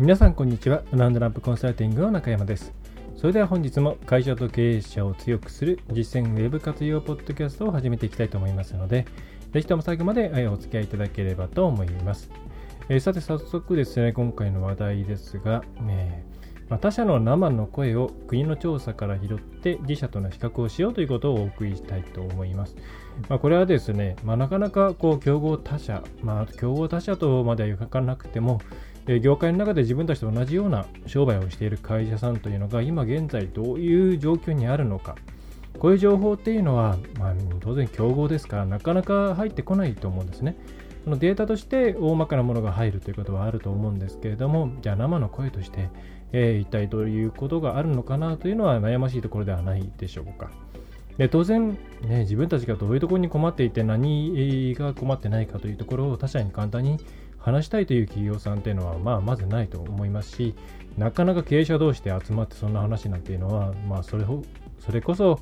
皆さんこんにちはランドナップコンサルティングの中山ですそれでは本日も会社と経営者を強くする実践ウェブ活用ポッドキャストを始めていきたいと思いますので、ぜひとも最後までお付き合いいただければと思います。えー、さて早速ですね、今回の話題ですが、えー、他社の生の声を国の調査から拾って自社との比較をしようということをお送りしたいと思います。まあ、これはですね、まあ、なかなかこう競合他社、まあ、競合他社とまでは言かなくても、業界の中で自分たちと同じような商売をしている会社さんというのが今現在どういう状況にあるのかこういう情報っていうのは、まあ、当然競合ですからなかなか入ってこないと思うんですね。そのデータとして大まかなものが入るということはあると思うんですけれどもじゃあ生の声として、えー、一体どういうことがあるのかなというのは悩ましいところではないでしょうか。で当然、ね、自分たちがどういうところに困っていて何が困ってないかというところを他者に簡単に話したいという企業さんっていうのは、まあ、まずないと思いますし、なかなか経営者同士で集まってそんな話なんていうのは、まあ、それそれこそ、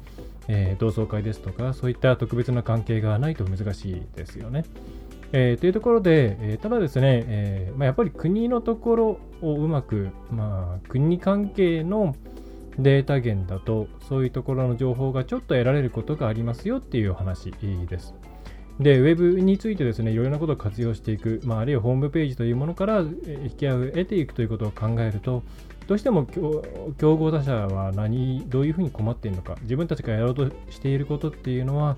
えー、同窓会ですとか、そういった特別な関係がないと難しいですよね。えー、というところで、えー、ただですね、えまあ、やっぱり国のところをうまく、まあ、国関係のデータ源だと、そういうところの情報がちょっと得られることがありますよっていう話です。で、ウェブについてですね、いろいろなことを活用していく、まあ、あるいはホームページというものから引き合う、得ていくということを考えると、どうしても競合他社は何、どういうふうに困っているのか、自分たちがやろうとしていることっていうのは、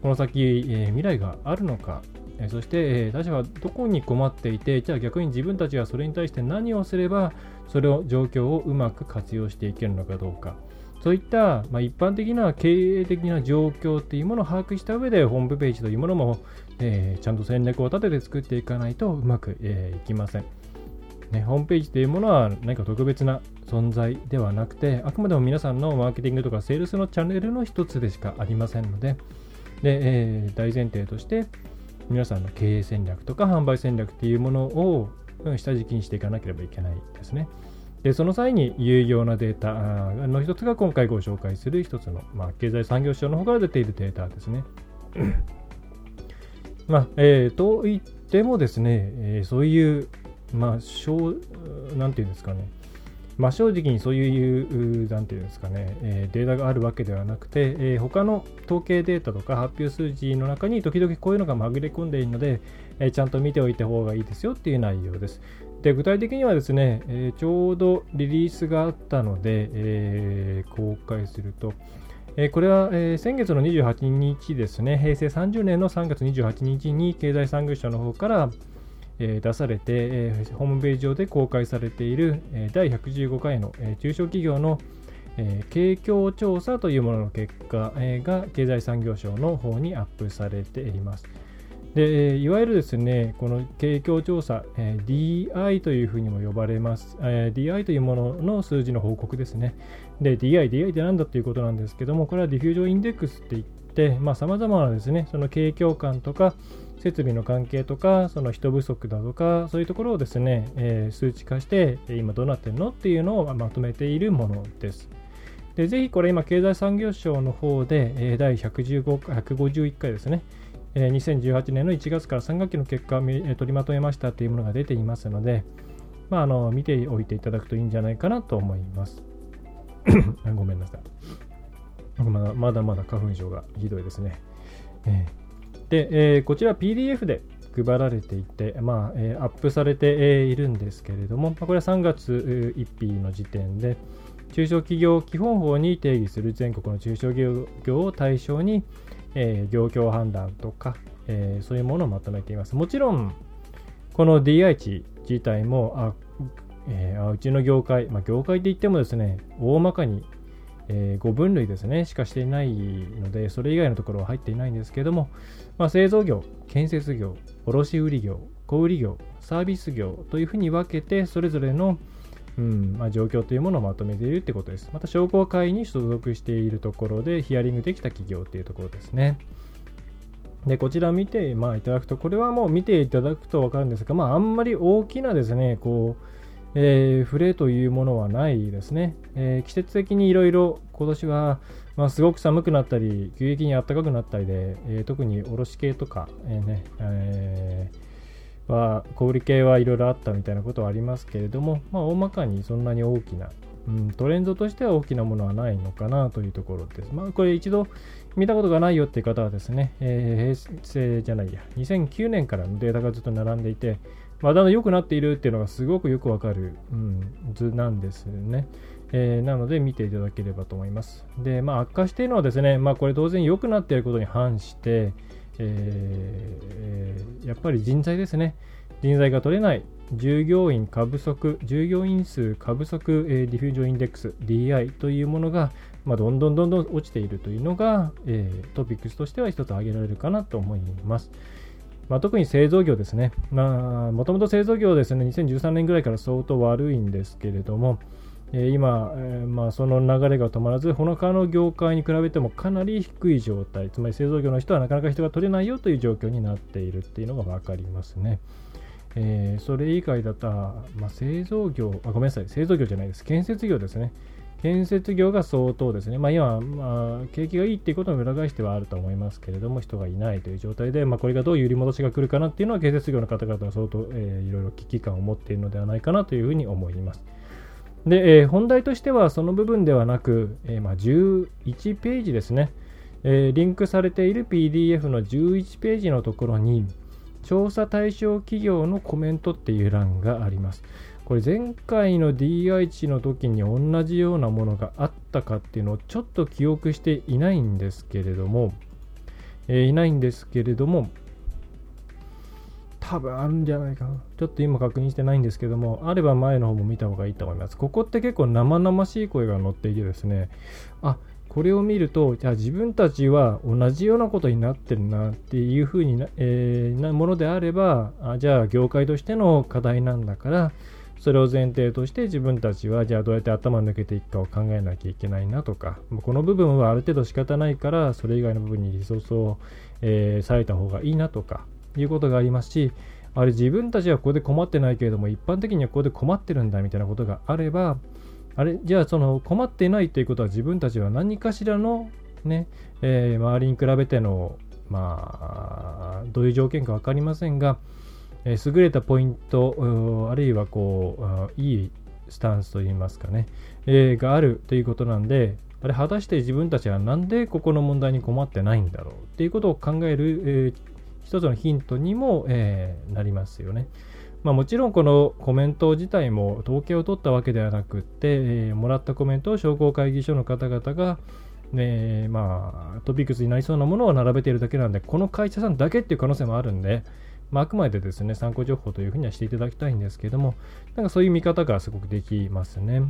この先、えー、未来があるのか、え、そして、え、他社はどこに困っていて、じゃあ逆に自分たちがそれに対して何をすれば、それを状況をうまく活用していけるのかどうか。そういった、まあ、一般的な経営的な状況っていうものを把握した上で、ホームページというものも、えー、ちゃんと戦略を立てて作っていかないとうまく、えー、いきません。ね、ホームページというものは何か特別な存在ではなくて、あくまでも皆さんのマーケティングとかセールスのチャンネルの一つでしかありませんので、でえー、大前提として、皆さんの経営戦略とか販売戦略っていうものを下敷きにしていかなければいけないですね。でその際に有用なデータの一つが今回ご紹介する一つの、まあ、経済産業省の方から出ているデータですね。まあえー、と言ってもですね、えー、そういう、まあ、なんていうんですかね、まあ、正直にそういう、なんていうんですかね、えー、データがあるわけではなくて、えー、他の統計データとか発表数字の中に時々こういうのが紛れ込んでいるので、えー、ちゃんと見ておいた方がいいですよっていう内容です。で具体的にはですね、えー、ちょうどリリースがあったので、えー、公開すると、えー、これは、え先月の28日ですね、平成30年の3月28日に経済産業省の方から、え出されて、えホームページ上で公開されている、え第115回の、え中小企業の、え景況調査というものの結果、えが経済産業省の方にアップされています。でいわゆるですね、この景況調査、え、DI というふうにも呼ばれます、え、DI というものの数字の報告ですね。で、DI、DI って何だということなんですけども、これは diffusion index って言って、さまざ、まなですね、その景況感とか、設備の関係とか、その人不足だとか、そういうところをですね、えー、数値化して、今どうなってるのっていうのをまとめているものです。でぜひこれ今、経済産業省の方で、え第151回ですね、2018年の1月から3月期の結果を取りまとめましたというものが出ていますので、まあ、あの見ておいていただくといいんじゃないかなと思います。ごめんなさい。まだまだまだ花粉症がひどいですね。えー、で、えー、こちら PDF で配られていて、まあえー、アップされているんですけれども、まこれは3月1日の時点で、中小企業基本法に定義する全国の中小企業を対象に、えー、業況判断とか、えー、そういうものをまとめています。もちろん、この DI 値自体も、あえー、うちの業界、まあ、業界で言ってもですね、大まかに、えー、5分類ですね、しかしていないので、それ以外のところは入っていないんですけども、まあ、製造業、建設業、卸売業、小売業、サービス業というふうに分けて、それぞれの、うんまあ、状況というものをまとめているってことです。また商工会に所属しているところでヒアリングできた企業っていうところですね。で、こちら見て、まあ、いただくと、これはもう見ていただくと分かるんですが、まあ、あんまり大きなですね、こう、えー、触れというものはないですね。えー、季節的にいろいろ今年は、まあ、すごく寒くなったり、急激に暖かくなったりで、えー、特に卸系とか、えー、ね、えー、は小売系はいろいろあったみたいなことはありますけれども、まあ、大まかにそんなに大きな、うん、トレンドとしては大きなものはないのかなというところです。まあ、これ一度見たことがないよっていう方はですね、えー、平成じゃないや、2009年からのデータがずっと並んでいて、まあ、だんだん良くなっているっていうのがすごくよくわかる、うん、図なんですね。えー、なので見ていただければと思います。で、まあ、悪化しているのはですね、まあ、これ当然良くなっていることに反して、えー、やっぱり人材ですね。人材が取れない、従業員過不足、従業員数過不足、えー、ディフュージョンインデックス、DI というものが、まあ、どんどんどんどん落ちているというのが、えー、トピックスとしては一つ挙げられるかなと思います。まあ、特に製造業ですね。もともと製造業ですね、2013年ぐらいから相当悪いんですけれども、えー、今、えー、まあ、その流れが止まらず、他の業界に比べてもかなり低い状態、つまり製造業の人はなかなか人が取れないよという状況になっているっていうのが分かりますね。えー、それ以外だったら、まあ、製造業あ、ごめんなさい、製造業じゃないです、建設業ですね。建設業が相当ですね、まあ、今、まあ、景気がいいっていうことの裏返してはあると思いますけれども、人がいないという状態で、まあ、これがどういう揺り戻しが来るかなっていうのは、建設業の方々は相当、えー、いろいろ危機感を持っているのではないかなというふうに思います。で、えー、本題としてはその部分ではなく、えー、まあ、11ページですね、えー、リンクされている PDF の11ページのところに、調査対象企業のコメントっていう欄があります。これ前回の DI 値の時に同じようなものがあったかっていうのをちょっと記憶していないんですけれども、えー、いないんですけれども、多分あるんじゃないかな。ちょっと今確認してないんですけども、あれば前の方も見た方がいいと思います。ここって結構生々しい声が乗っていてですね、あこれを見ると、じゃあ自分たちは同じようなことになってるなっていうふうにな,、えー、なものであればあ、じゃあ業界としての課題なんだから、それを前提として自分たちはじゃあどうやって頭抜けていくかを考えなきゃいけないなとかこの部分はある程度仕方ないからそれ以外の部分にリソースを、えー、割いた方がいいなとかいうことがありますしあれ自分たちはここで困ってないけれども一般的にはここで困ってるんだみたいなことがあればあれじゃあその困ってないということは自分たちは何かしらのね、えー、周りに比べてのまあどういう条件か分かりませんがえ優れたポイント、あるいはこう、いいスタンスといいますかね、があるということなんで、あれ果たして自分たちはなんでここの問題に困ってないんだろうっていうことを考える、一つのヒントにも、なりますよね。まあ、もちろんこのコメント自体も統計を取ったわけではなくって、もらったコメントを商工会議所の方々が、ねまあ、トピックスになりそうなものを並べているだけなんで、この会社さんだけっていう可能性もあるんで、まあ、あくまでですね、参考情報というふうにはしていただきたいんですけども、なんかそういう見方がすごくできますね。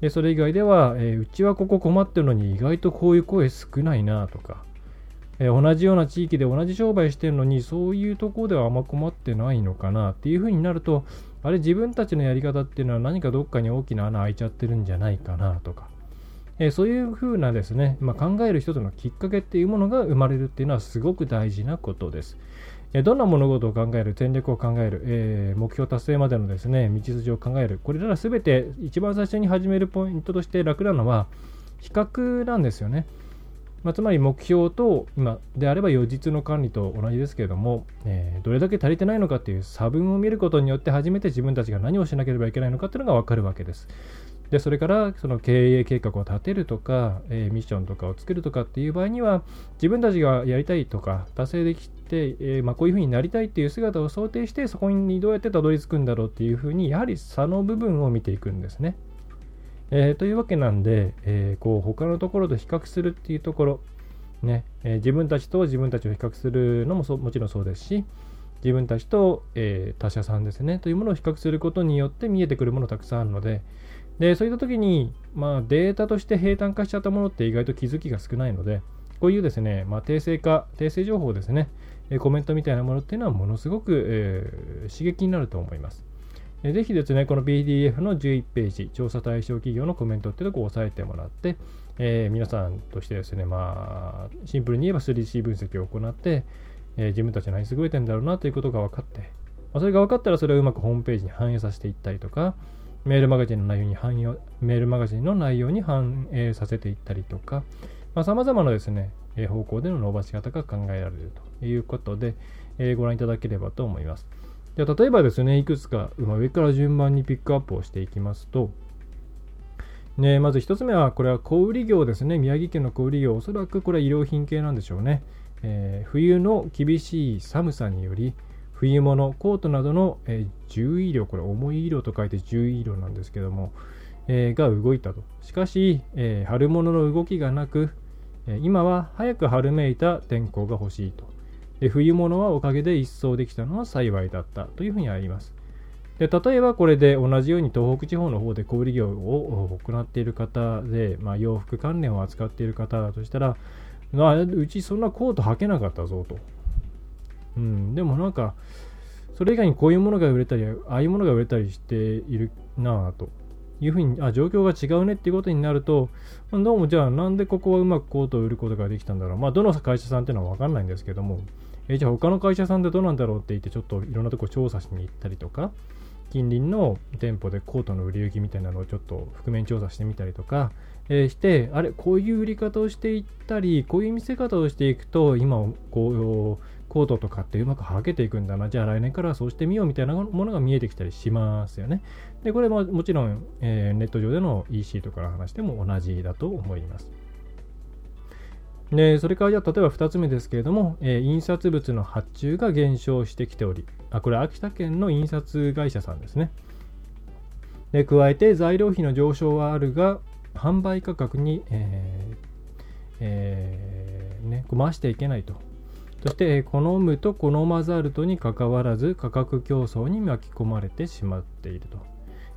でそれ以外では、えー、うちはここ困ってるのに意外とこういう声少ないなとか、えー、同じような地域で同じ商売してるのにそういうとこではあんま困ってないのかなっていうふうになるとあれ自分たちのやり方っていうのは何かどっかに大きな穴開いちゃってるんじゃないかなとか、えー、そういうふうなですね、まあ、考える一つのきっかけっていうものが生まれるっていうのはすごく大事なことです。どんな物事を考える、戦略を考える、えー、目標達成までのですね、道筋を考える、これらすべて一番最初に始めるポイントとして楽なのは、比較なんですよね。まあ、つまり目標と今であれば予実の管理と同じですけれども、えー、どれだけ足りてないのかっていう差分を見ることによって初めて自分たちが何をしなければいけないのかっていうのが分かるわけです。でそれからその経営計画を立てるとか、えー、ミッションとかを作るとかっていう場合には自分たちがやりたいとか達成できて、えー、まあ、こういうふうになりたいっていう姿を想定してそこにどうやってたどり着くんだろうっていうふうにやはり差の部分を見ていくんですね。えー、というわけなんで、えこう他のところと比較するっていうところ、ねえ自分たちと自分たちを比較するのももちろんそうですし自分たちと、え他社さんですねというものを比較することによって見えてくるものたくさんあるので、で、そういった時に、まあ、データとして平坦化しちゃったものって意外と気づきが少ないので、こういうですね、まあ、訂正化、訂正情報ですね、コメントみたいなものっていうのはものすごく、えー、刺激になると思います。ぜひですね、この PDF の11ページ、調査対象企業のコメントっていうところを押さえてもらって、えー、皆さんとしてですね、まあ、シンプルに言えば 3C 分析を行って、えー、自分たち何優れてんだろうなということが分かって、まあ、それが分かったらそれをうまくホームページに反映させていったりとか、メールマガジンの内容に反映、メールマガジンの内容に反映させていったりとか、さまあ、様々なですね、方向での伸ばし方が考えられるということで、えー、ご覧いただければと思います。じゃ例えばですね、いくつか、ま、上から順番にピックアップをしていきますと、ね、まず1つ目は、これは小売業ですね。宮城県の小売業、おそらくこれは衣料品系なんでしょうね。えー、冬の厳しい寒さにより、冬物、コートなどの、えー、重衣料、これ重い衣料と書いて重衣料なんですけども、えー、が動いたと。しかし、えー、春物の動きがなく、え今は早く春めいた天候が欲しいと。で冬物はおかげで一掃できたのは幸いだったというふうにあります。で例えばこれで同じように東北地方の方で小売業を行っている方で、まあ、洋服関連を扱っている方だとしたら、まあ、うちそんなコート履けなかったぞと。うん、でもなんか、それ以外にこういうものが売れたり、ああいうものが売れたりしているなぁというふうに、あ、状況が違うねっていうことになると、どうもじゃあなんでここはうまくコートを売ることができたんだろう。まあ、どの会社さんっていうのはわかんないんですけども、えじゃあ他の会社さんでどうなんだろうって言ってちょっといろんなとこ調査しに行ったりとか近隣の店舗でコートの売り行きみたいなのをちょっと覆面調査してみたりとか、えー、してあれこういう売り方をしていったりこういう見せ方をしていくと今こうコートとかってうまくはけていくんだなじゃあ来年からそうしてみようみたいなものが見えてきたりしますよねでこれももちろん、えー、ネット上での EC とかの話でも同じだと思いますでそれからじゃあ例えば2つ目ですけれども、えー、印刷物の発注が減少してきており、あこれ秋田県の印刷会社さんですね。で加えて材料費の上昇はあるが、販売価格に、えーえー、ね、回していけないと。そして、好むと好まざるとにかかわらず価格競争に巻き込まれてしまっている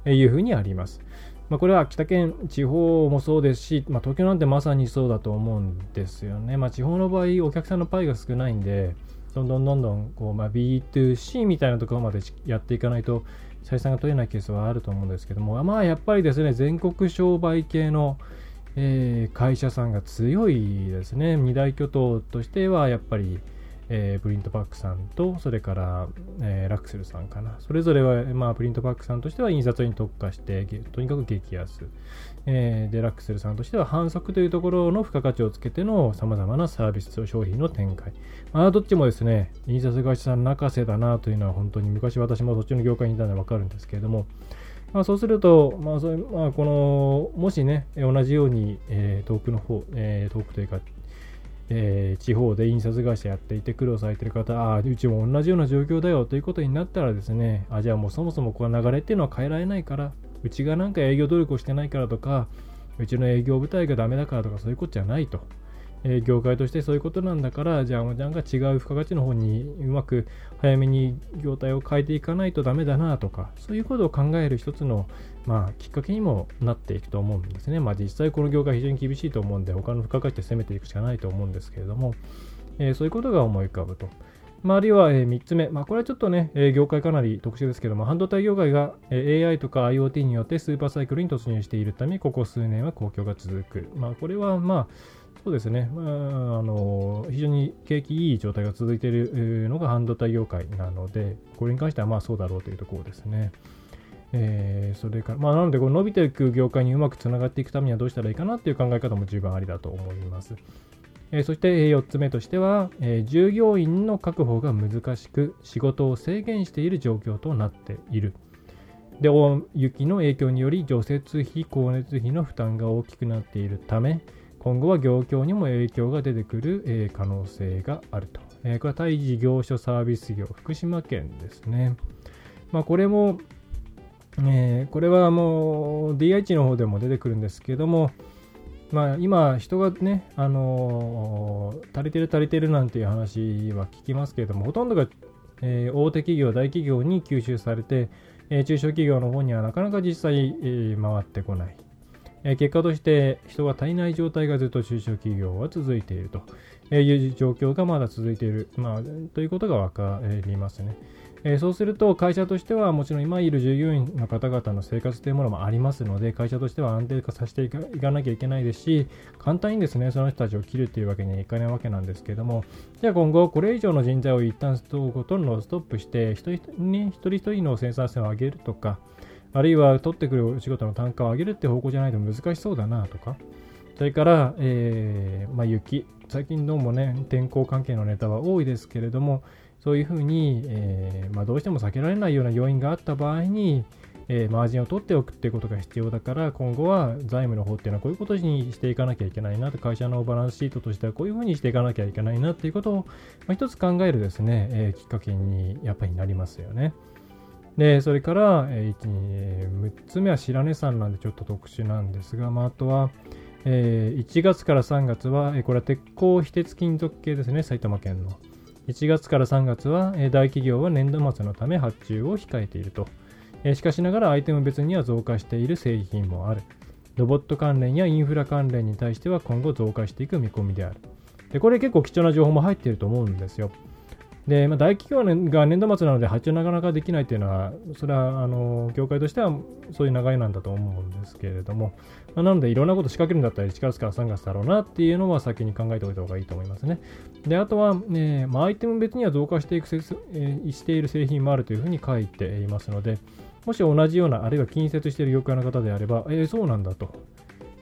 というふうにあります。まあ、これは秋田県地方もそうですし、まあ、東京なんてまさにそうだと思うんですよね。まあ、地方の場合、お客さんのパイが少ないんで、どんどんどんどんこう、まあ、B2C みたいなところまでやっていかないと採算が取れないケースはあると思うんですけども、まあ、やっぱりですね、全国商売系の、えー、会社さんが強いですね。二大巨頭としてはやっぱり、えー、プリントパックさんと、それから、えー、ラクセルさんかな。それぞれは、まあ、プリントパックさんとしては印刷に特化して、とにかく激安。えー、で、ラクセルさんとしては反則というところの付加価値をつけての様々なサービスと商品の展開。まあ、どっちもですね、印刷会社さん泣かせだなというのは本当に昔私もそっちの業界にいたのでわかるんですけれども、まあ、そうすると、まあそういうまあ、このもしね、同じように、えー、遠くの方、えー、遠くというか、えー、地方で印刷会社やっていて苦労されてる方、ああ、うちも同じような状況だよということになったらですね、あじゃあもうそもそもこの流れっていうのは変えられないから、うちがなんか営業努力をしてないからとか、うちの営業部隊がダメだからとかそういうことじゃないと。え、業界としてそういうことなんだから、じゃあ、なんか違う付加価値の方にうまく早めに業態を変えていかないとダメだなとか、そういうことを考える一つの、まあ、きっかけにもなっていくと思うんですね。まあ、実際この業界非常に厳しいと思うんで、他の付加価値で攻めていくしかないと思うんですけれども、え、そういうことが思い浮かぶと。まあ、あるいは、え、3つ目、まあ、これはちょっとね、え、業界かなり特殊ですけども、半導体業界が、え、AI とか IoT によってスーパーサイクルに突入しているため、ここ数年は好況が続く。まあ、これは、まあ、そうですね、まあ、あの非常に景気いい状態が続いているのが半導体業界なので、これに関してはまあそうだろうというところですね。えー、それから、まあ、なので、伸びていく業界にうまくつながっていくためにはどうしたらいいかなという考え方も十分ありだと思います。えー、そして4つ目としては、え、従業員の確保が難しく、仕事を制限している状況となっている。で、大雪の影響により除雪費、光熱費の負担が大きくなっているため、今後は業況にも影響が出てくる、可能性があると。これは対事業所サービス業、福島県ですね。まあ、これも、え、これはもう DI の方でも出てくるんですけども、まあ、今、人がね、あの、足りてる足りてるなんていう話は聞きますけれども、ほとんどが、えー、大手企業、大企業に吸収されて、え、中小企業の方にはなかなか実際、回ってこない。結果として人が足りない状態がずっと中小企業は続いているという状況がまだ続いている、まあ、ということが分かりますね。そうすると会社としてはもちろん今いる従業員の方々の生活というものもありますので会社としては安定化させていかなきゃいけないですし簡単にですねその人たちを切るというわけにはいかないわけなんですけどもじゃあ今後これ以上の人材を一旦ほとんどストップして一人,、一人一人の生産性を上げるとかあるいは取ってくるお仕事の単価を上げるって方向じゃないと難しそうだなとかそれから、えーまあ、雪最近どうもね天候関係のネタは多いですけれどもそういうふうに、えー、まあ、どうしても避けられないような要因があった場合に、えー、マージンを取っておくっていうことが必要だから、今後は財務の方っていうのはこういうことにしていかなきゃいけないなと、会社のバランスシートとしてはこういうふうにしていかなきゃいけないなっていうことを、まあ、一つ考えるですね、えー、きっかけにやっぱりなりますよね。で、それから、えー、6つ目は白根山なんでちょっと特殊なんですが、まあ、あとは、えー、1月から3月は、えー、これは鉄鋼非鉄金属系ですね、埼玉県の。1月から3月は、大企業は年度末のため発注を控えていると。しかしながらアイテム別には増加している製品もある。ロボット関連やインフラ関連に対しては今後増加していく見込みである。でこれ結構貴重な情報も入っていると思うんですよ。で、まあ、大企業が年度末なので発注なかなかできないというのは、それはあの業界としてはそういう流れなんだと思うんですけれども、まあ、なのでいろんなこと仕掛けるんだったら1月から3月だろうなっていうのは先に考えておいた方がいいと思いますね。で、あとは、ね、まあ、アイテム別には増加していく、えー、している製品もあるというふうに書いていますので、もし同じような、あるいは近接している業界の方であれば、えー、そうなんだと。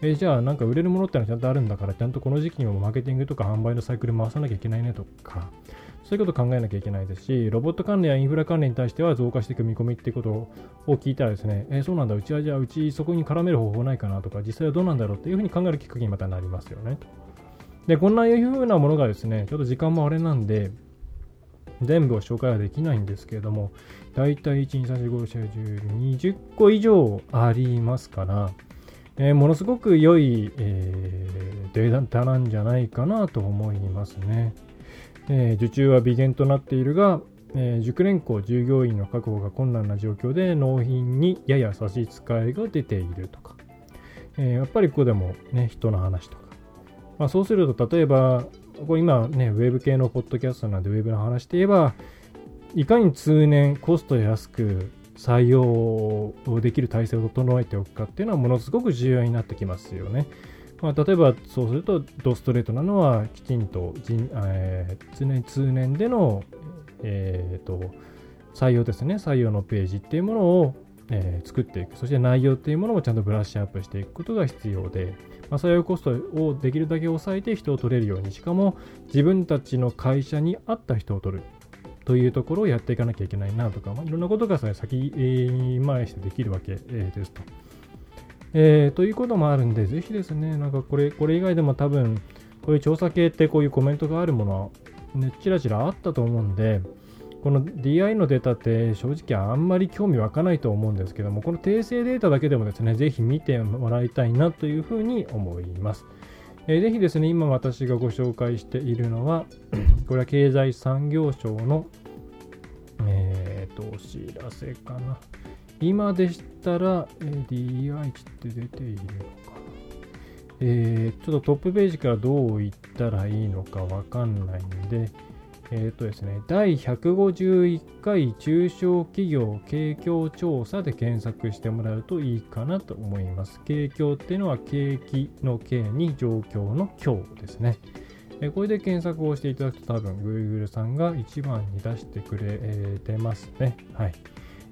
えー、じゃあなんか売れるものってのはちゃんとあるんだから、ちゃんとこの時期にもマーケティングとか販売のサイクル回さなきゃいけないねとか、そういうことを考えなきゃいけないですし、ロボット関連やインフラ関連に対しては増加していく見込みっていうことを聞いたらですね、えー、そうなんだ、うちはじゃあ、うちそこに絡める方法ないかなとか、実際はどうなんだろうっていうふうに考えるきっかけにまたなりますよね。で、こんないうふうなものがですね、ちょっと時間もあれなんで、全部を紹介はできないんですけれども、だいたい1、2、3、4、5、6、10、20個以上ありますから、えー、ものすごく良い、えー、データなんじゃないかなと思いますね。えー、受注は微減となっているが、えー、熟練校従業員の確保が困難な状況で納品にやや差し支えが出ているとか、えー、やっぱりここでもね、人の話とか。まあ、そうすると、例えば、これ今ね、ウェブ系のポッドキャストなんでウェブの話で言えば、いかに通年コスト安く採用できる体制を整えておくかっていうのはものすごく重要になってきますよね。まあ、例えばそうするとドストレートなのはきちんと人、えー、常に通年での、えーと、採用ですね。採用のページっていうものを、えー、作っていく。そして内容っていうものもちゃんとブラッシュアップしていくことが必要で、まあ、採用コストをできるだけ抑えて人を取れるように。しかも自分たちの会社に合った人を取る。というところをやっていかなきゃいけないなとか、まあ、いろんなことが先回してできるわけですと。えー、ということもあるんで、ぜひですね、なんかこれ、これ以外でも多分、こういう調査系ってこういうコメントがあるもの、ね、ちらちらあったと思うんで、この DI のデータって正直あんまり興味湧かないと思うんですけども、この訂正データだけでもですね、ぜひ見てもらいたいなというふうに思います。えー、ぜひですね、今私がご紹介しているのは、これは経済産業省の、えーと、お知らせかな。今でしたら、えー、DI って出ているのかな。えー、ちょっとトップページからどういったらいいのかわかんないんで、えっ、ー、とですね、第151回中小企業景況調査で検索してもらうといいかなと思います。景況っていうのは景気の景に状況の況ですね。えこれで検索をしていただくと多分 Google さんが一番に出してくれてますね。はい。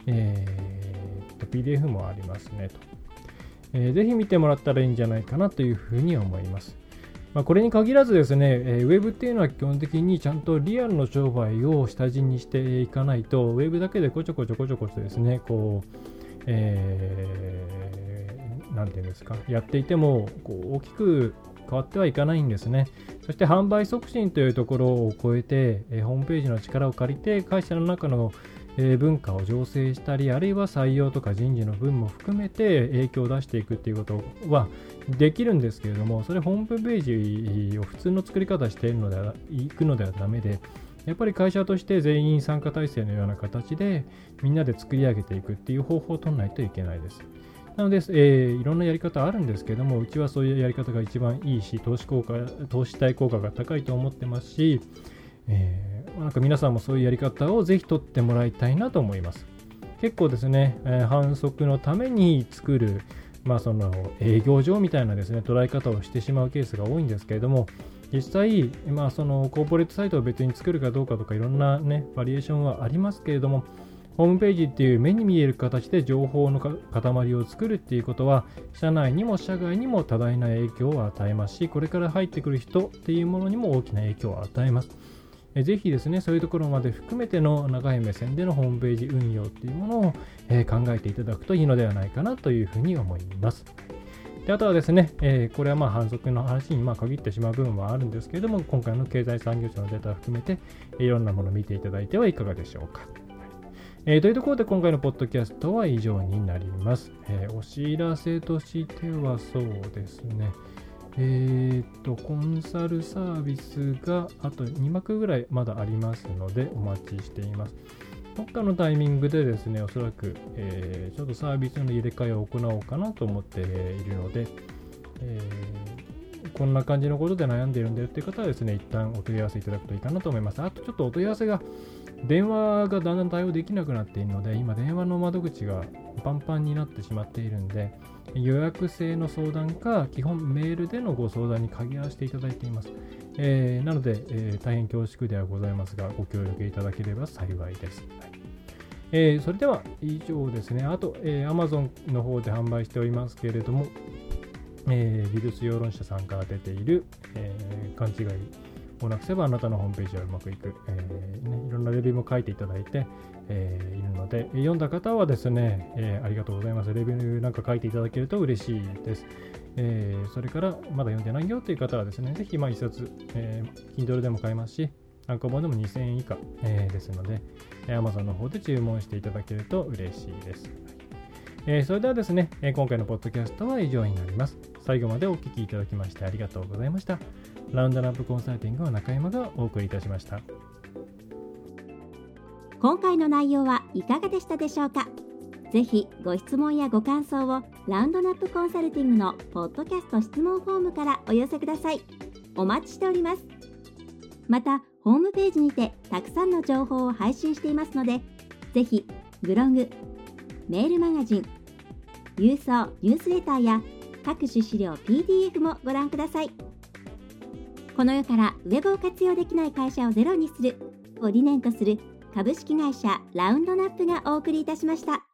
えー、と PDF もありますねと、えー。ぜひ見てもらったらいいんじゃないかなというふうに思います。まあ、これに限らずですね、えー、ウェブっていうのは基本的にちゃんとリアルの商売を下地にしていかないと、ウェブだけでこちょこちょこちょこちょですね、こう、えー、なんていうんですか、やっていてもこう大きく変わってはいかないんですね。そして販売促進というところを超えて、えー、ホームページの力を借りて、会社の中のえ文化を醸成したり、あるいは採用とか人事の分も含めて影響を出していくっていうことはできるんですけれども、それホームページを普通の作り方しているのではいくのではダメで、やっぱり会社として全員参加体制のような形でみんなで作り上げていくっていう方法を取らないといけないです。なので、えー、いろんなやり方あるんですけども、うちはそういうやり方が一番いいし、投資効果、投資対効果が高いと思ってますし、えーなんか皆さんもそういうやり方をぜひ取ってもらいたいなと思います。結構ですね、えー、反則のために作る、まあ、その営業上みたいなですね捉え方をしてしまうケースが多いんですけれども、実際、まあ、そのコーポレートサイトを別に作るかどうかとかいろんな、ね、バリエーションはありますけれども、ホームページっていう目に見える形で情報の塊を作るっていうことは、社内にも社外にも多大な影響を与えますし、これから入ってくる人っていうものにも大きな影響を与えます。えぜひですね、そういうところまで含めての長い目線でのホームページ運用っていうものを、え考えていただくといいのではないかなというふうに思います。であとはですね、えー、これはまあ反則の話にま限ってしまう部分はあるんですけれども、今回の経済産業省のデータを含めて、いろんなものを見ていただいてはいかがでしょうか。えー、というところで今回のポッドキャストは以上になります。えー、お知らせとしてはそうですね。えっ、と、コンサルサービスがあと2幕ぐらいまだありますのでお待ちしています。どっかのタイミングでですね、おそらく、えー、ちょっとサービスの入れ替えを行おうかなと思っているので、えー、こんな感じのことで悩んでいるんだよっていう方はですね、一旦お問い合わせいただくといいかなと思います。あとちょっとお問い合わせが、電話がだんだん対応できなくなっているので、今電話の窓口がパンパンになってしまっているんで、予約制の相談か、基本メールでのご相談に限らせていただいています。えー、なので、えー、大変恐縮ではございますが、ご協力いただければ幸いです。はいえー、それでは以上ですね。あと、えー、Amazon の方で販売しておりますけれども、えー、技術評論者さんから出ている、えー、勘違いをなくせばあなたのホームページはうまくいく、えーね、いろんなレビューも書いていただいて、えー、いるので、読んだ方はですね、えー、ありがとうございます。レビューなんか書いていただけると嬉しいです。え、それから、まだ読んでないよという方はですね、ぜひ、まあ、一冊、えー、Kindle でも買えますし、単行本でも2000円以下、え、ですので、Amazon の方で注文していただけると嬉しいです。えー、それではですね、え今回のポッドキャストは以上になります。最後までお聴きいただきましてありがとうございました。ラウンドラップコンサルティングは中山がお送りいたしました。今回の内容はいかがでしたでしょうか？ぜひご質問やご感想をラウンドナップコンサルティングのポッドキャスト質問フォームからお寄せください。お待ちしております。また、ホームページにてたくさんの情報を配信していますので、ぜひブログ、メールマガジン、郵送ニュースレターや各種資料 PDF もご覧ください。この世からウェブを活用できない会社をゼロにするを理念とする株式会社ラウンドナップがお送りいたしました。